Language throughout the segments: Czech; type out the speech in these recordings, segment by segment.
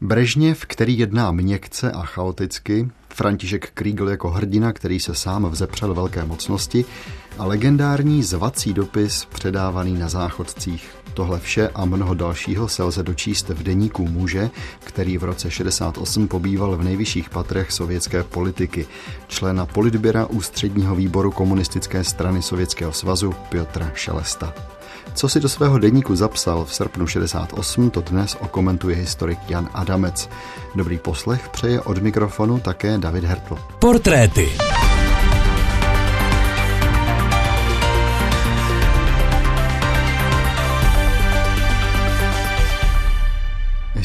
Brežněv, který jedná měkce a chaoticky, František Kriegel jako hrdina, který se sám vzepřel velké mocnosti a legendární zvací dopis předávaný na záchodcích. Tohle vše a mnoho dalšího se lze dočíst v deníku muže, který v roce 68 pobýval v nejvyšších patrech sovětské politiky, člena politběra ústředního výboru komunistické strany Sovětského svazu Piotra Šelesta. Co si do svého deníku zapsal v srpnu 68, to dnes okomentuje historik Jan Adamec. Dobrý poslech přeje od mikrofonu také David Hertl. Portréty.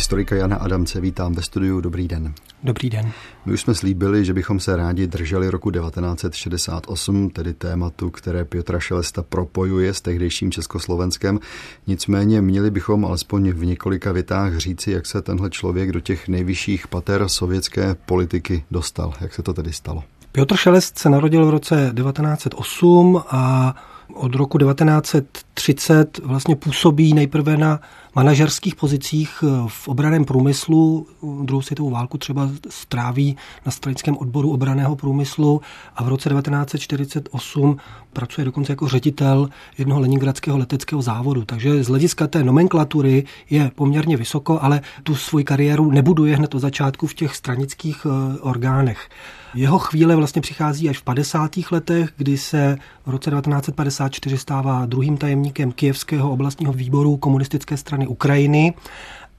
Historika Jana Adamce vítám ve studiu. Dobrý den. Dobrý den. My už jsme slíbili, že bychom se rádi drželi roku 1968, tedy tématu, které Piotra Šelesta propojuje s tehdejším Československem. Nicméně měli bychom alespoň v několika větách říci, jak se tenhle člověk do těch nejvyšších pater sovětské politiky dostal. Jak se to tedy stalo? Piotr Šelest se narodil v roce 1908 a od roku 1930 vlastně působí nejprve na manažerských pozicích eh, v obraném průmyslu. Druhou světovou válku třeba stráví na stranickém odboru obraného průmyslu a v roce 1948 pracuje dokonce jako ředitel jednoho leningradského leteckého závodu. Takže z hlediska té nomenklatury je poměrně vysoko, ale tu svoji kariéru nebuduje hned od začátku v těch stranických eh, orgánech. Jeho chvíle vlastně přichází až v 50. letech, kdy se v roce 1954 stává druhým tajemníkem Kijevského oblastního výboru komunistické strany Ukrajiny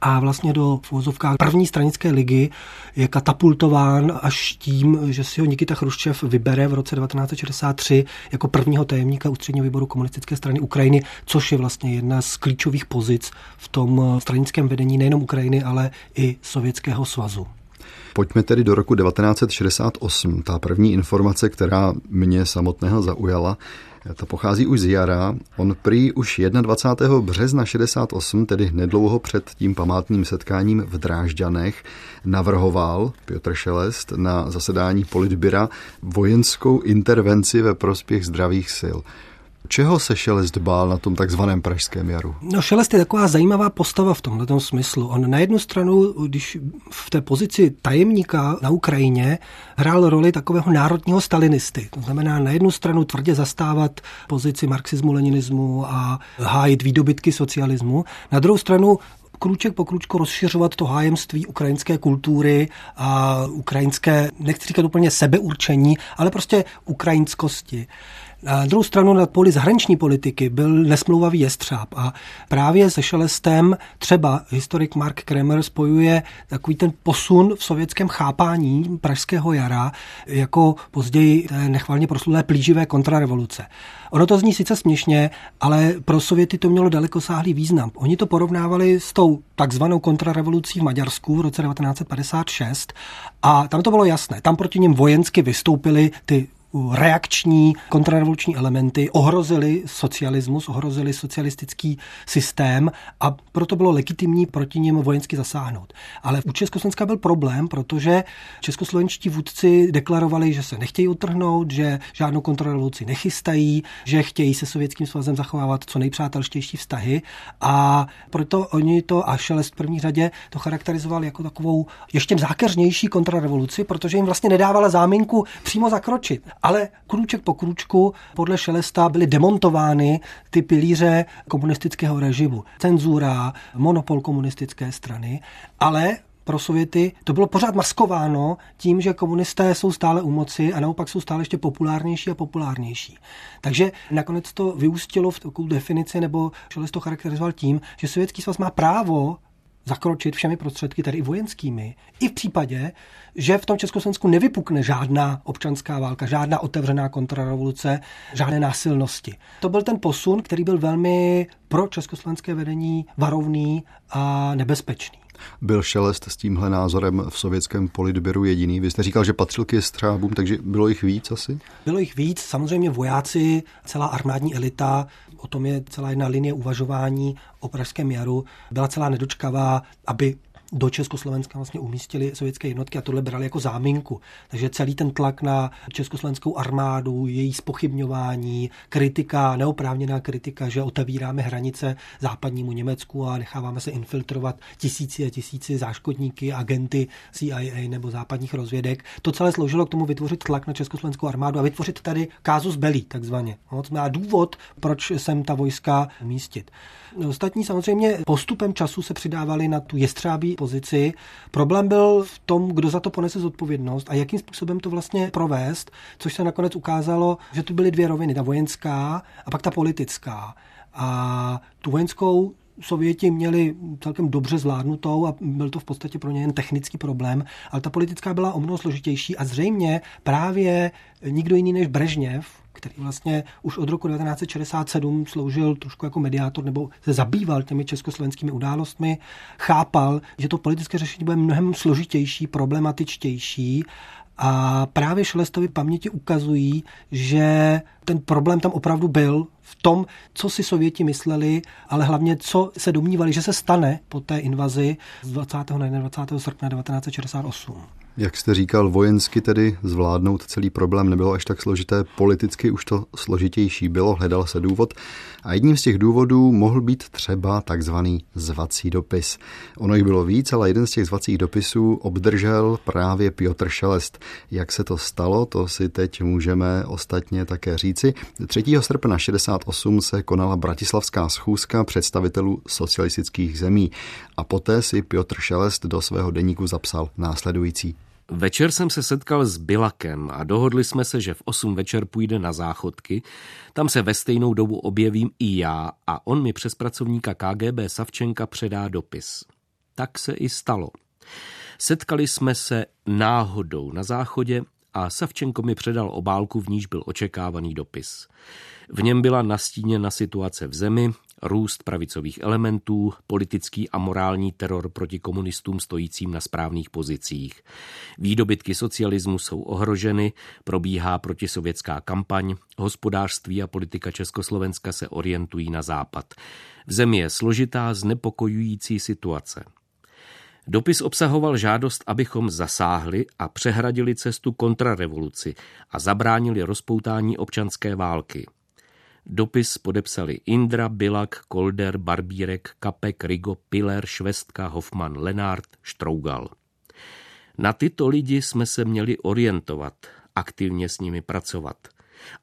a vlastně do v první stranické ligy je katapultován až tím, že si ho Nikita Chruščev vybere v roce 1963 jako prvního tajemníka ústředního výboru komunistické strany Ukrajiny, což je vlastně jedna z klíčových pozic v tom stranickém vedení nejenom Ukrajiny, ale i Sovětského svazu. Pojďme tedy do roku 1968. Ta první informace, která mě samotného zaujala, to pochází už z jara. On prý už 21. března 68, tedy nedlouho před tím památným setkáním v Drážďanech, navrhoval Piotr Šelest na zasedání politbyra vojenskou intervenci ve prospěch zdravých sil. Čeho se Šelest bál na tom takzvaném Pražském jaru? No Šelest je taková zajímavá postava v tomhle smyslu. On na jednu stranu, když v té pozici tajemníka na Ukrajině hrál roli takového národního stalinisty. To znamená na jednu stranu tvrdě zastávat pozici marxismu, leninismu a hájit výdobytky socialismu. Na druhou stranu krůček po krůčku rozšiřovat to hájemství ukrajinské kultury a ukrajinské, nechci říkat úplně sebeurčení, ale prostě ukrajinskosti. Na druhou stranu na poli zahraniční politiky byl nesmluvavý jestřáb a právě se Šelestem třeba historik Mark Kremer spojuje takový ten posun v sovětském chápání pražského jara jako později nechvalně proslulé plíživé kontrarevoluce. Ono to zní sice směšně, ale pro Sověty to mělo dalekosáhlý význam. Oni to porovnávali s tou takzvanou kontrarevolucí v Maďarsku v roce 1956 a tam to bylo jasné. Tam proti něm vojensky vystoupily ty reakční kontrarevoluční elementy ohrozily socialismus, ohrozily socialistický systém a proto bylo legitimní proti něm vojensky zasáhnout. Ale u Československa byl problém, protože českoslovenští vůdci deklarovali, že se nechtějí utrhnout, že žádnou kontrarevoluci nechystají, že chtějí se Sovětským svazem zachovávat co nejpřátelštější vztahy a proto oni to a Šelest v první řadě to charakterizoval jako takovou ještě zákeřnější kontrarevoluci, protože jim vlastně nedávala záminku přímo zakročit ale krůček po krůčku podle Šelesta byly demontovány ty pilíře komunistického režimu. Cenzura, monopol komunistické strany, ale pro Sověty to bylo pořád maskováno tím, že komunisté jsou stále u moci a naopak jsou stále ještě populárnější a populárnější. Takže nakonec to vyústilo v takovou definici, nebo Šelest to charakterizoval tím, že Sovětský svaz má právo zakročit všemi prostředky, tedy i vojenskými, i v případě, že v tom Československu nevypukne žádná občanská válka, žádná otevřená kontrarevoluce, žádné násilnosti. To byl ten posun, který byl velmi pro československé vedení varovný a nebezpečný. Byl Šelest s tímhle názorem v sovětském politběru jediný? Vy jste říkal, že patřil k střábům, takže bylo jich víc asi? Bylo jich víc, samozřejmě vojáci, celá armádní elita, o tom je celá jedna linie uvažování o Pražském jaru, byla celá nedočkavá, aby do Československa vlastně umístili sovětské jednotky a tohle brali jako záminku. Takže celý ten tlak na československou armádu, její spochybňování, kritika, neoprávněná kritika, že otevíráme hranice západnímu Německu a necháváme se infiltrovat tisíci a tisíci záškodníky, agenty CIA nebo západních rozvědek. To celé sloužilo k tomu vytvořit tlak na československou armádu a vytvořit tady kázus belli, takzvaně. No, má důvod, proč sem ta vojska umístit. Ostatní samozřejmě postupem času se přidávali na tu jestřábí pozici. Problém byl v tom, kdo za to ponese zodpovědnost a jakým způsobem to vlastně provést, což se nakonec ukázalo, že tu byly dvě roviny, ta vojenská a pak ta politická. A tu vojenskou Sověti měli celkem dobře zvládnutou a byl to v podstatě pro ně jen technický problém, ale ta politická byla o mnoho složitější a zřejmě právě nikdo jiný než Brežněv, který vlastně už od roku 1967 sloužil trošku jako mediátor nebo se zabýval těmi československými událostmi, chápal, že to politické řešení bude mnohem složitější, problematičtější. A právě Šelestovi paměti ukazují, že ten problém tam opravdu byl v tom, co si Sověti mysleli, ale hlavně, co se domnívali, že se stane po té invazi z 20. na 20. srpna 1968. Jak jste říkal, vojensky tedy zvládnout celý problém nebylo až tak složité, politicky už to složitější bylo, hledal se důvod a jedním z těch důvodů mohl být třeba takzvaný zvací dopis. Ono jich bylo víc, ale jeden z těch zvacích dopisů obdržel právě Piotr Šelest. Jak se to stalo, to si teď můžeme ostatně také říci. 3. srpna 68 se konala bratislavská schůzka představitelů socialistických zemí a poté si Piotr Šelest do svého deníku zapsal následující. Večer jsem se setkal s Bilakem a dohodli jsme se, že v 8 večer půjde na záchodky. Tam se ve stejnou dobu objevím i já a on mi přes pracovníka KGB Savčenka předá dopis. Tak se i stalo. Setkali jsme se náhodou na záchodě a Savčenko mi předal obálku, v níž byl očekávaný dopis. V něm byla nastíněna situace v zemi, růst pravicových elementů, politický a morální teror proti komunistům stojícím na správných pozicích. Výdobytky socialismu jsou ohroženy, probíhá protisovětská kampaň, hospodářství a politika Československa se orientují na západ. V zemi je složitá, znepokojující situace. Dopis obsahoval žádost, abychom zasáhli a přehradili cestu kontrarevoluci a zabránili rozpoutání občanské války. Dopis podepsali Indra, Bilak, Kolder, Barbírek, Kapek, Rigo, Piller, Švestka, Hoffman, Lenard, Štrougal. Na tyto lidi jsme se měli orientovat, aktivně s nimi pracovat.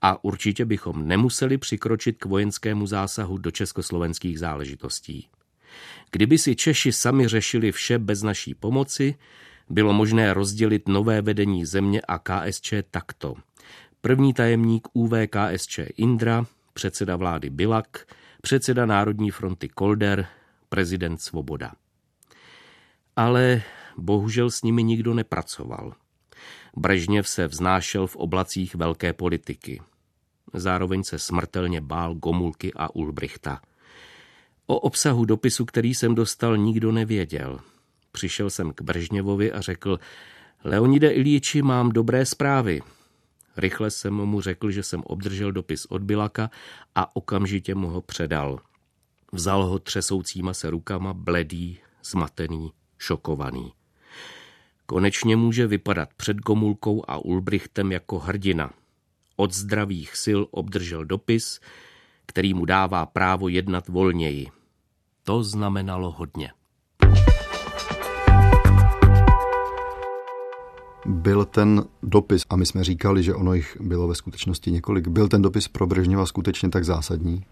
A určitě bychom nemuseli přikročit k vojenskému zásahu do československých záležitostí. Kdyby si Češi sami řešili vše bez naší pomoci, bylo možné rozdělit nové vedení země a KSČ takto. První tajemník UVKSČ Indra, předseda vlády Bilak, předseda Národní fronty Kolder, prezident Svoboda. Ale bohužel s nimi nikdo nepracoval. Brežněv se vznášel v oblacích velké politiky. Zároveň se smrtelně bál Gomulky a Ulbrichta. O obsahu dopisu, který jsem dostal, nikdo nevěděl. Přišel jsem k Brežněvovi a řekl, Leonide Ilíči, mám dobré zprávy. Rychle jsem mu řekl, že jsem obdržel dopis od Bilaka a okamžitě mu ho předal. Vzal ho třesoucíma se rukama, bledý, zmatený, šokovaný. Konečně může vypadat před Gomulkou a Ulbrichtem jako hrdina. Od zdravých sil obdržel dopis, který mu dává právo jednat volněji. To znamenalo hodně. byl ten dopis, a my jsme říkali, že ono jich bylo ve skutečnosti několik, byl ten dopis pro Brežněva skutečně tak zásadní?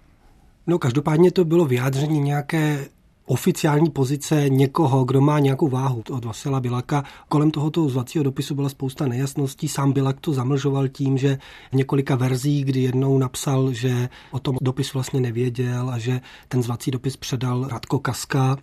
No každopádně to bylo vyjádření nějaké oficiální pozice někoho, kdo má nějakou váhu od Vasila Bilaka. Kolem tohoto zvacího dopisu byla spousta nejasností. Sám Bilak to zamlžoval tím, že v několika verzí, kdy jednou napsal, že o tom dopis vlastně nevěděl a že ten zvací dopis předal Radko Kaska.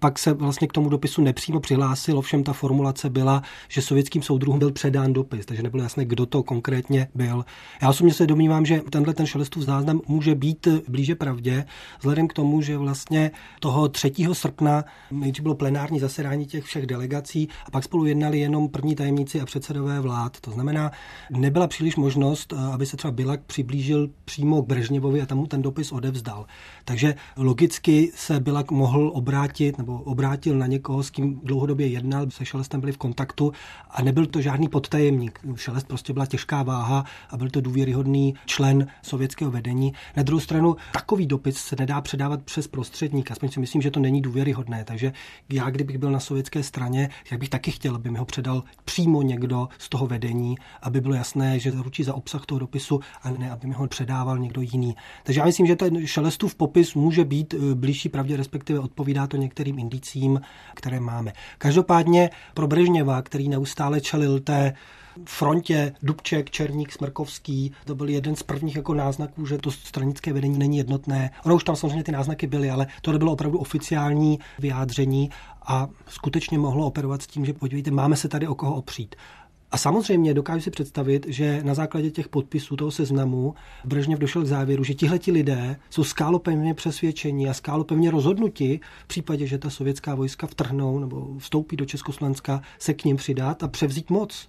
Pak se vlastně k tomu dopisu nepřímo přihlásil, ovšem ta formulace byla, že sovětským soudruhům byl předán dopis, takže nebylo jasné, kdo to konkrétně byl. Já osobně se domnívám, že tenhle ten šelestův záznam může být blíže pravdě, vzhledem k tomu, že vlastně toho 3 3. srpna nejdřív bylo plenární zasedání těch všech delegací a pak spolu jednali jenom první tajemníci a předsedové vlád. To znamená, nebyla příliš možnost, aby se třeba Bilak přiblížil přímo k Brežněvovi a tam mu ten dopis odevzdal. Takže logicky se Bilak mohl obrátit nebo obrátil na někoho, s kým dlouhodobě jednal, se Šelestem byli v kontaktu a nebyl to žádný podtajemník. Šelest prostě byla těžká váha a byl to důvěryhodný člen sovětského vedení. Na druhou stranu, takový dopis se nedá předávat přes prostředník. Aspoň si myslím, že to není důvěryhodné. Takže já, kdybych byl na sovětské straně, jak bych taky chtěl, aby mi ho předal přímo někdo z toho vedení, aby bylo jasné, že zaručí za obsah toho dopisu a ne, aby mi ho předával někdo jiný. Takže já myslím, že ten Šelestův popis může být eh, blížší pravdě, respektive odpovídá to některým indicím, které máme. Každopádně pro Brežněva, který neustále čelil té frontě Dubček, Černík, Smrkovský, to byl jeden z prvních jako náznaků, že to stranické vedení není jednotné. Ono už tam samozřejmě ty náznaky byly, ale to bylo opravdu oficiální vyjádření a skutečně mohlo operovat s tím, že podívejte, máme se tady o koho opřít. A samozřejmě dokážu si představit, že na základě těch podpisů toho seznamu Brežněv došel k závěru, že tihleti lidé jsou skálopevně přesvědčení a skálopevně rozhodnuti v případě, že ta sovětská vojska vtrhnou nebo vstoupí do Československa, se k ním přidat a převzít moc.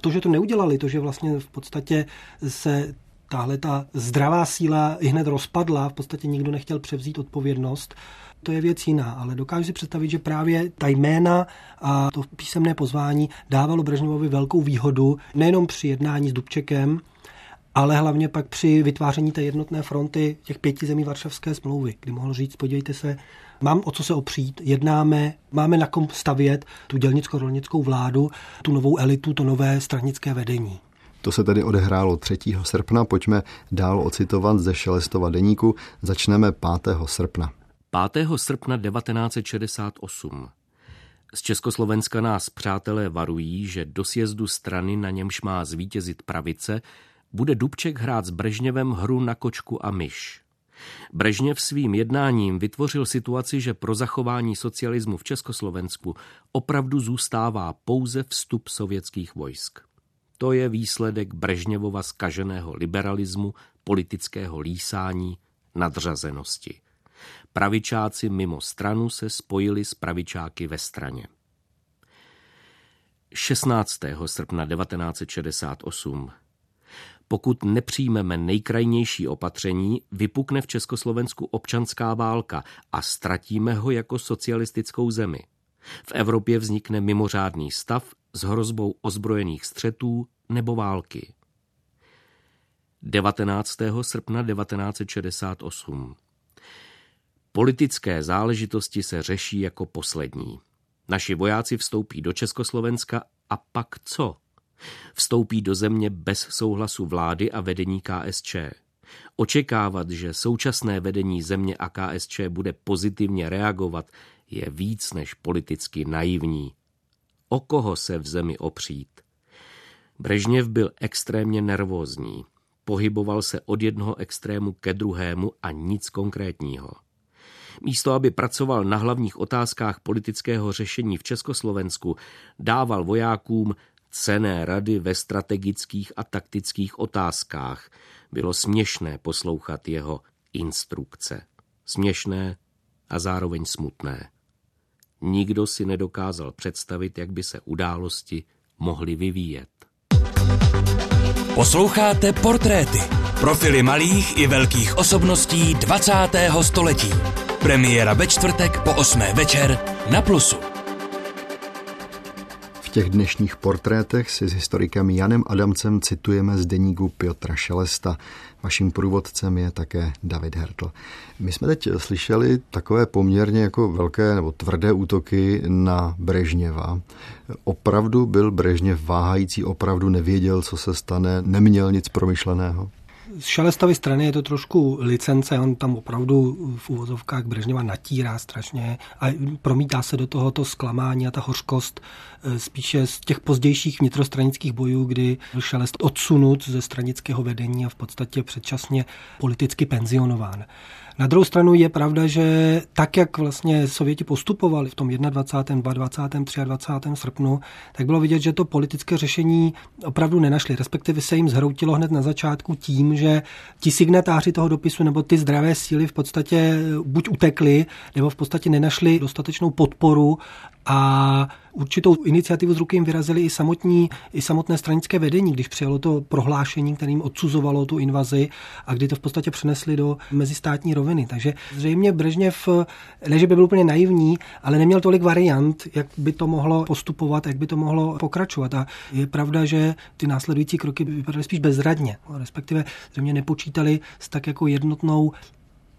To, že to neudělali, to, že vlastně v podstatě se tahle ta zdravá síla i hned rozpadla, v podstatě nikdo nechtěl převzít odpovědnost, to je věc jiná, ale dokážu si představit, že právě ta jména a to písemné pozvání dávalo Brežněvovi velkou výhodu nejenom při jednání s Dubčekem, ale hlavně pak při vytváření té jednotné fronty těch pěti zemí Varšavské smlouvy, kdy mohl říct, podívejte se, mám o co se opřít, jednáme, máme na kom stavět tu dělnicko-rolnickou vládu, tu novou elitu, to nové stranické vedení. To se tedy odehrálo 3. srpna, pojďme dál ocitovat ze Šelestova deníku, začneme 5. srpna. 5. srpna 1968. Z Československa nás přátelé varují, že do sjezdu strany, na němž má zvítězit pravice, bude Dubček hrát s Brežněvem hru na kočku a myš. Brežněv svým jednáním vytvořil situaci, že pro zachování socialismu v Československu opravdu zůstává pouze vstup sovětských vojsk. To je výsledek Brežněvova skaženého liberalismu, politického lísání, nadřazenosti. Pravičáci mimo stranu se spojili s pravičáky ve straně. 16. srpna 1968 pokud nepřijmeme nejkrajnější opatření, vypukne v Československu občanská válka a ztratíme ho jako socialistickou zemi. V Evropě vznikne mimořádný stav s hrozbou ozbrojených střetů nebo války. 19. srpna 1968 Politické záležitosti se řeší jako poslední. Naši vojáci vstoupí do Československa a pak co? Vstoupí do země bez souhlasu vlády a vedení KSČ. Očekávat, že současné vedení země a KSČ bude pozitivně reagovat, je víc než politicky naivní. O koho se v zemi opřít? Brežněv byl extrémně nervózní. Pohyboval se od jednoho extrému ke druhému a nic konkrétního. Místo, aby pracoval na hlavních otázkách politického řešení v Československu, dával vojákům cené rady ve strategických a taktických otázkách. Bylo směšné poslouchat jeho instrukce. Směšné a zároveň smutné. Nikdo si nedokázal představit, jak by se události mohly vyvíjet. Posloucháte portréty. Profily malých i velkých osobností 20. století. Premiéra ve čtvrtek po 8. večer na Plusu. Těch dnešních portrétech si s historikem Janem Adamcem citujeme z deníku Piotra Šelesta. Vaším průvodcem je také David Hertl. My jsme teď slyšeli takové poměrně jako velké nebo tvrdé útoky na Brežněva. Opravdu byl Brežněv váhající, opravdu nevěděl, co se stane, neměl nic promyšleného? Z Šelestavy strany je to trošku licence, on tam opravdu v úvozovkách Brežněva natírá strašně a promítá se do tohoto zklamání a ta hořkost eh, spíše z těch pozdějších vnitrostranických bojů, kdy byl Šelest odsunut ze stranického vedení a v podstatě předčasně politicky penzionován. Na druhou stranu je pravda, že tak, jak vlastně Sověti postupovali v tom 21., 22., 23. srpnu, tak bylo vidět, že to politické řešení opravdu nenašli. Respektive se jim zhroutilo hned na začátku tím, že ti signatáři toho dopisu nebo ty zdravé síly v podstatě buď utekli, nebo v podstatě nenašli dostatečnou podporu a určitou iniciativu z ruky jim vyrazili i, samotní, i samotné stranické vedení, když přijalo to prohlášení, kterým odsuzovalo tu invazi a kdy to v podstatě přenesli do mezistátní roviny. Takže zřejmě Brežněv, ne že by byl úplně naivní, ale neměl tolik variant, jak by to mohlo postupovat, jak by to mohlo pokračovat. A je pravda, že ty následující kroky vypadaly spíš bezradně, respektive zřejmě nepočítali s tak jako jednotnou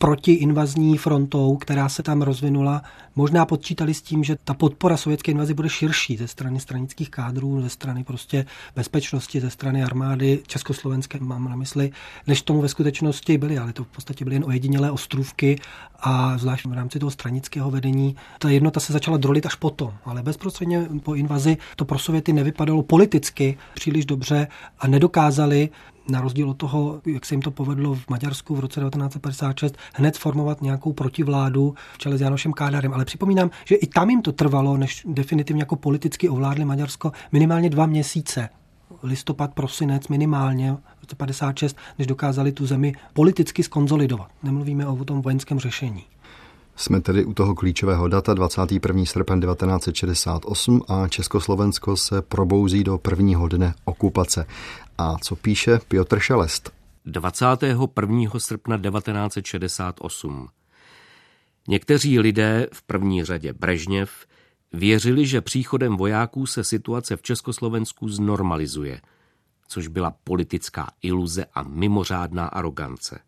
protiinvazní frontou, která se tam rozvinula. Možná počítali s tím, že ta podpora sovětské invazi bude širší ze strany stranických kádrů, ze strany prostě bezpečnosti, ze strany armády československé, mám na mysli, než tomu ve skutečnosti byly, ale to v podstatě byly jen ojedinělé ostrůvky a zvlášť v rámci toho stranického vedení ta jednota se začala drolit až potom, ale bezprostředně po invazi to pro Sověty nevypadalo politicky příliš dobře a nedokázali na rozdíl od toho, jak se jim to povedlo v Maďarsku v roce 1956, hned formovat nějakou protivládu v čele s Janošem Kádarem. Ale připomínám, že i tam jim to trvalo, než definitivně jako politicky ovládli Maďarsko minimálně dva měsíce listopad, prosinec minimálně v roce 56, než dokázali tu zemi politicky skonzolidovat. Nemluvíme o tom vojenském řešení. Jsme tedy u toho klíčového data 21. srpen 1968 a Československo se probouzí do prvního dne okupace. A co píše Piotr Šelest? 21. srpna 1968. Někteří lidé, v první řadě Brežněv, věřili, že příchodem vojáků se situace v Československu znormalizuje, což byla politická iluze a mimořádná arogance.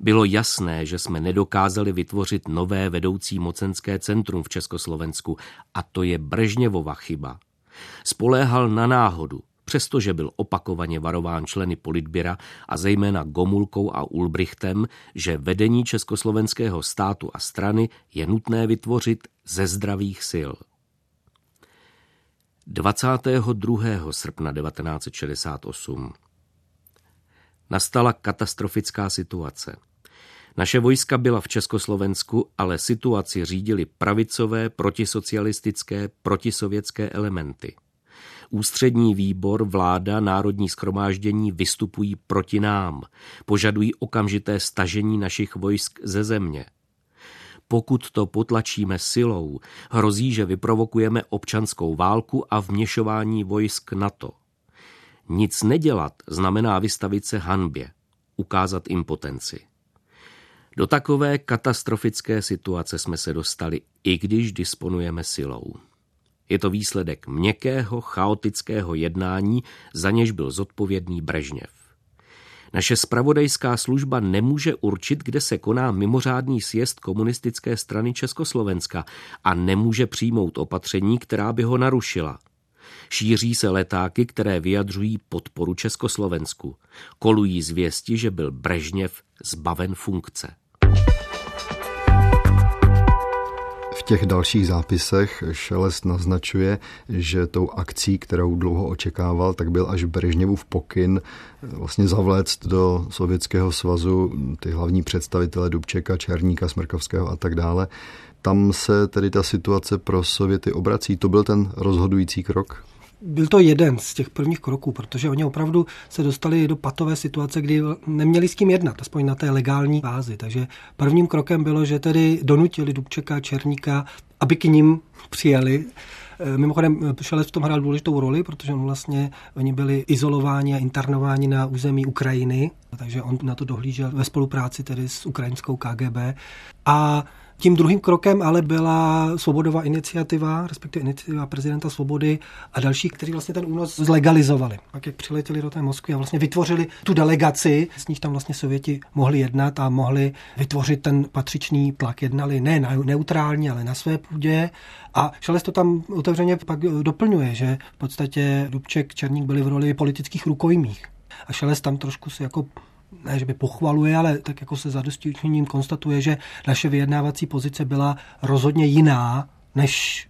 Bylo jasné, že jsme nedokázali vytvořit nové vedoucí mocenské centrum v Československu a to je Brežněvova chyba. Spoléhal na náhodu, přestože byl opakovaně varován členy politběra a zejména Gomulkou a Ulbrichtem, že vedení československého státu a strany je nutné vytvořit ze zdravých sil. 22. srpna 1968 Nastala katastrofická situace. Naše vojska byla v Československu, ale situaci řídili pravicové, protisocialistické, protisovětské elementy. Ústřední výbor, vláda, národní skromáždění vystupují proti nám. Požadují okamžité stažení našich vojsk ze země. Pokud to potlačíme silou, hrozí, že vyprovokujeme občanskou válku a vměšování vojsk NATO. Nic nedělat znamená vystavit se hanbě, ukázat impotenci. Do takové katastrofické situace jsme se dostali, i když disponujeme silou. Je to výsledek měkkého, chaotického jednání, za něž byl zodpovědný Brežněv. Naše spravodajská služba nemůže určit, kde se koná mimořádný sjezd komunistické strany Československa a nemůže přijmout opatření, která by ho narušila. Šíří se letáky, které vyjadřují podporu Československu. Kolují zvěsti, že byl Brežněv zbaven funkce. V těch dalších zápisech Šelest naznačuje, že tou akcí, kterou dlouho očekával, tak byl až Brežněvův pokyn vlastně zavléct do Sovětského svazu ty hlavní představitele Dubčeka, Černíka, Smrkovského a tak dále. Tam se tedy ta situace pro Sověty obrací. To byl ten rozhodující krok? byl to jeden z těch prvních kroků, protože oni opravdu se dostali do patové situace, kdy neměli s kým jednat, aspoň na té legální bázi. Takže prvním krokem bylo, že tedy donutili Dubčeka, Černíka, aby k ním přijeli. Eh, mimochodem eh, Šelec v tom hrál důležitou roli, protože on vlastně, oni byli izolováni a internováni na území Ukrajiny, takže on na to dohlížel ve spolupráci tedy s ukrajinskou KGB. A tím druhým krokem ale byla svobodová iniciativa, respektive iniciativa prezidenta Svobody a dalších, kteří vlastně ten únos zlegalizovali. Pak jak přiletěli do té Moskvy a vlastně vytvořili tu delegaci, s níž tam vlastně Sověti mohli jednat a mohli vytvořit ten patřičný tlak. Jednali ne neutrálně, ale na své půdě. A Šales to tam otevřeně pak doplňuje, že v podstatě Dubček, Černík byli v roli politických rukojmích. A Šeles tam trošku si jako ne, že by pochvaluje, ale tak jako se zadostičením konstatuje, že naše vyjednávací pozice byla rozhodně jiná, než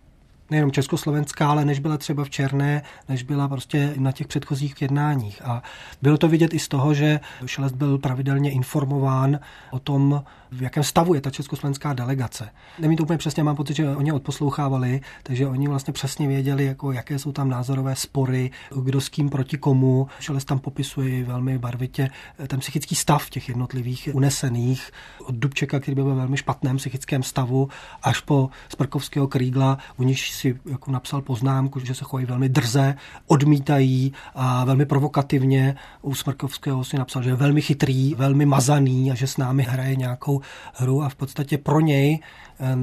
nejenom československá, ale než byla třeba v Černé, než byla prostě na těch předchozích jednáních. A bylo to vidět i z toho, že Šelest byl pravidelně informován o tom, v jakém stavu je ta československá delegace. Nevím to úplně přesně, mám pocit, že oni odposlouchávali, takže oni vlastně přesně věděli, jako, jaké jsou tam názorové spory, kdo s kým proti komu. Šeles tam popisuje velmi barvitě ten psychický stav těch jednotlivých unesených, od Dubčeka, který byl ve velmi špatném psychickém stavu, až po Sprkovského Krígla, u nich si jako napsal poznámku, že se chovají velmi drze, odmítají a velmi provokativně. U Smrkovského si napsal, že je velmi chytrý, velmi mazaný a že s námi hraje nějakou hru a v podstatě pro něj,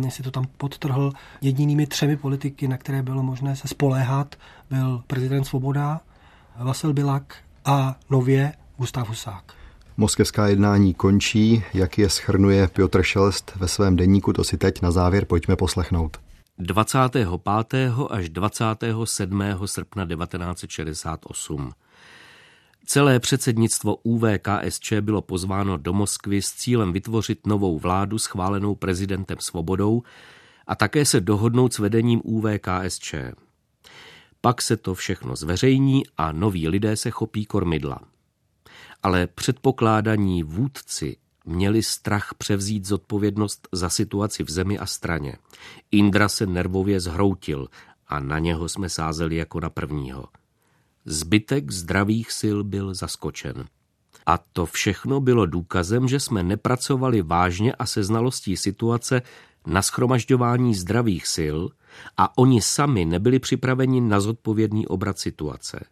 jestli to tam podtrhl, jedinými třemi politiky, na které bylo možné se spoléhat, byl prezident Svoboda, Vasil Bilak a nově Gustav Husák. Moskevská jednání končí, jak je schrnuje Piotr Šelest ve svém denníku, to si teď na závěr pojďme poslechnout. 25. až 27. srpna 1968. Celé předsednictvo UVKSČ bylo pozváno do Moskvy s cílem vytvořit novou vládu schválenou prezidentem Svobodou a také se dohodnout s vedením UVKSČ. Pak se to všechno zveřejní a noví lidé se chopí kormidla. Ale předpokládaní vůdci měli strach převzít zodpovědnost za situaci v zemi a straně. Indra se nervově zhroutil a na něho jsme sázeli jako na prvního. Zbytek zdravých sil byl zaskočen. A to všechno bylo důkazem, že jsme nepracovali vážně a se znalostí situace na schromažďování zdravých sil a oni sami nebyli připraveni na zodpovědný obrat situace.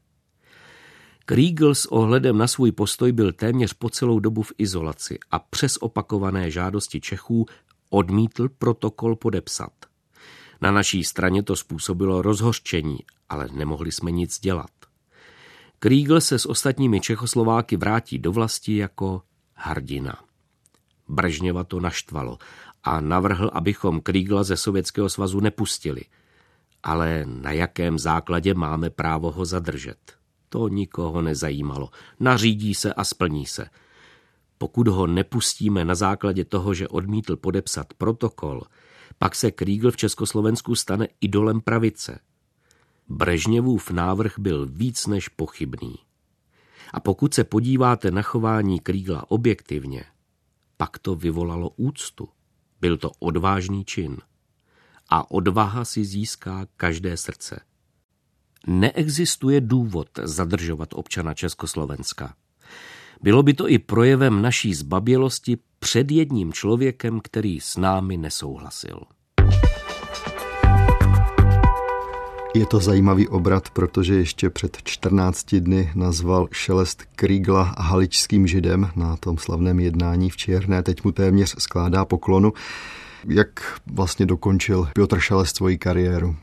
Kriegel s ohledem na svůj postoj byl téměř po celou dobu v izolaci a přes opakované žádosti Čechů odmítl protokol podepsat. Na naší straně to způsobilo rozhořčení, ale nemohli jsme nic dělat. Kriegel se s ostatními Čechoslováky vrátí do vlasti jako hrdina. Brežněva to naštvalo a navrhl, abychom Kriegla ze Sovětského svazu nepustili. Ale na jakém základě máme právo ho zadržet? To nikoho nezajímalo. Nařídí se a splní se. Pokud ho nepustíme na základě toho, že odmítl podepsat protokol, pak se Kriegl v Československu stane idolem pravice. Brežněvův návrh byl víc než pochybný. A pokud se podíváte na chování Krígla objektivně, pak to vyvolalo úctu. Byl to odvážný čin. A odvaha si získá každé srdce. Neexistuje důvod zadržovat občana Československa. Bylo by to i projevem naší zbabělosti před jedním člověkem, který s námi nesouhlasil. Je to zajímavý obrat, protože ještě před 14 dny nazval Šelest Krígla haličským židem na tom slavném jednání v Čierné. Teď mu téměř skládá poklonu. Jak vlastně dokončil Piotr Šelest svoji kariéru?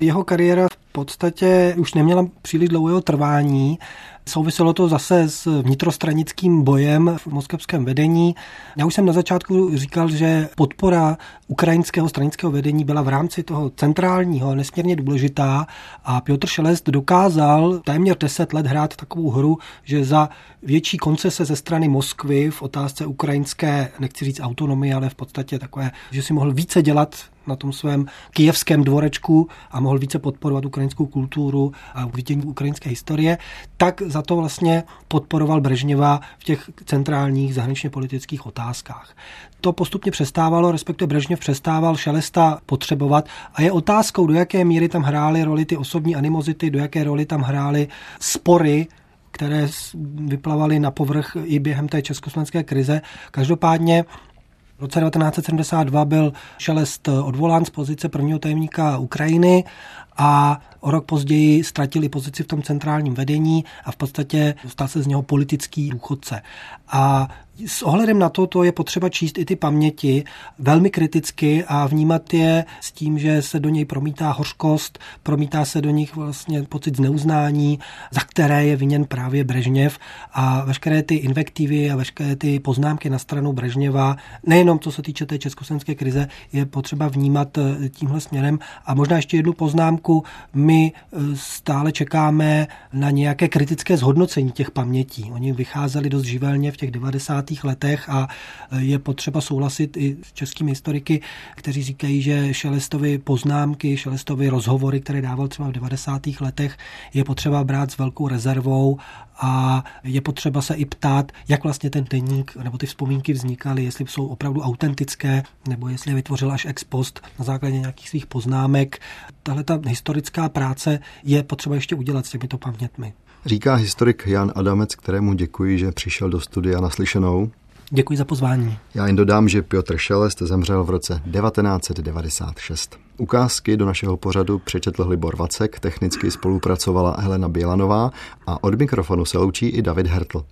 Jeho kariéra v podstatě už neměla příliš dlouhého trvání. Souviselo to zase s vnitrostranickým bojem v moskevském vedení. Já už jsem na začátku říkal, že podpora ukrajinského stranického vedení byla v rámci toho centrálního nesmírně důležitá a Piotr Šelest dokázal téměř deset let hrát takovou hru, že za větší koncese ze strany Moskvy v otázce ukrajinské, nechci říct autonomie, ale v podstatě takové, že si mohl více dělat na tom svém kijevském dvorečku a mohl více podporovat ukrajinskou kulturu a vidění ukrajinské historie, tak za to vlastně podporoval Brežněva v těch centrálních zahraničně politických otázkách. To postupně přestávalo, respektive Brežněv přestával Šelesta potřebovat a je otázkou, do jaké míry tam hrály roli ty osobní animozity, do jaké roli tam hrály spory které vyplavaly na povrch i během té československé krize. Každopádně v roce 1972 byl Šelest odvolán z pozice prvního tajemníka Ukrajiny a o rok později ztratili pozici v tom centrálním vedení a v podstatě stal se z něho politický důchodce. A s ohledem na to, to je potřeba číst i ty paměti velmi kriticky a vnímat je s tím, že se do něj promítá hořkost, promítá se do nich vlastně pocit zneuznání, za které je viněn právě Brežněv a veškeré ty invektivy a veškeré ty poznámky na stranu Brežněva, nejenom co se týče té československé krize, je potřeba vnímat tímhle směrem. A možná ještě jednu poznámku roku my e, stále čekáme na nějaké kritické zhodnocení těch pamětí. Oni vycházeli dost živelně v těch 90. letech a e, je potřeba souhlasit i s českými historiky, kteří říkají, že Šelestovy poznámky, Šelestovy rozhovory, které dával třeba v 90. letech, je potřeba brát s velkou rezervou a je potřeba se i ptát, jak vlastně ten deník nebo ty vzpomínky vznikaly, jestli jsou opravdu autentické, nebo jestli je vytvořil až ex post na základě nějakých svých poznámek. Tahle ta historická práce je potřeba ještě udělat s těmito pamětmi. Říká historik Jan Adamec, kterému děkuji, že přišel do studia naslyšenou. Děkuji za pozvání. Já jen dodám, že Piotr Šelest zemřel v roce 1996. Ukázky do našeho pořadu přečetl Libor Vacek, technicky spolupracovala Helena Bělanová a od mikrofonu se loučí i David Hertl.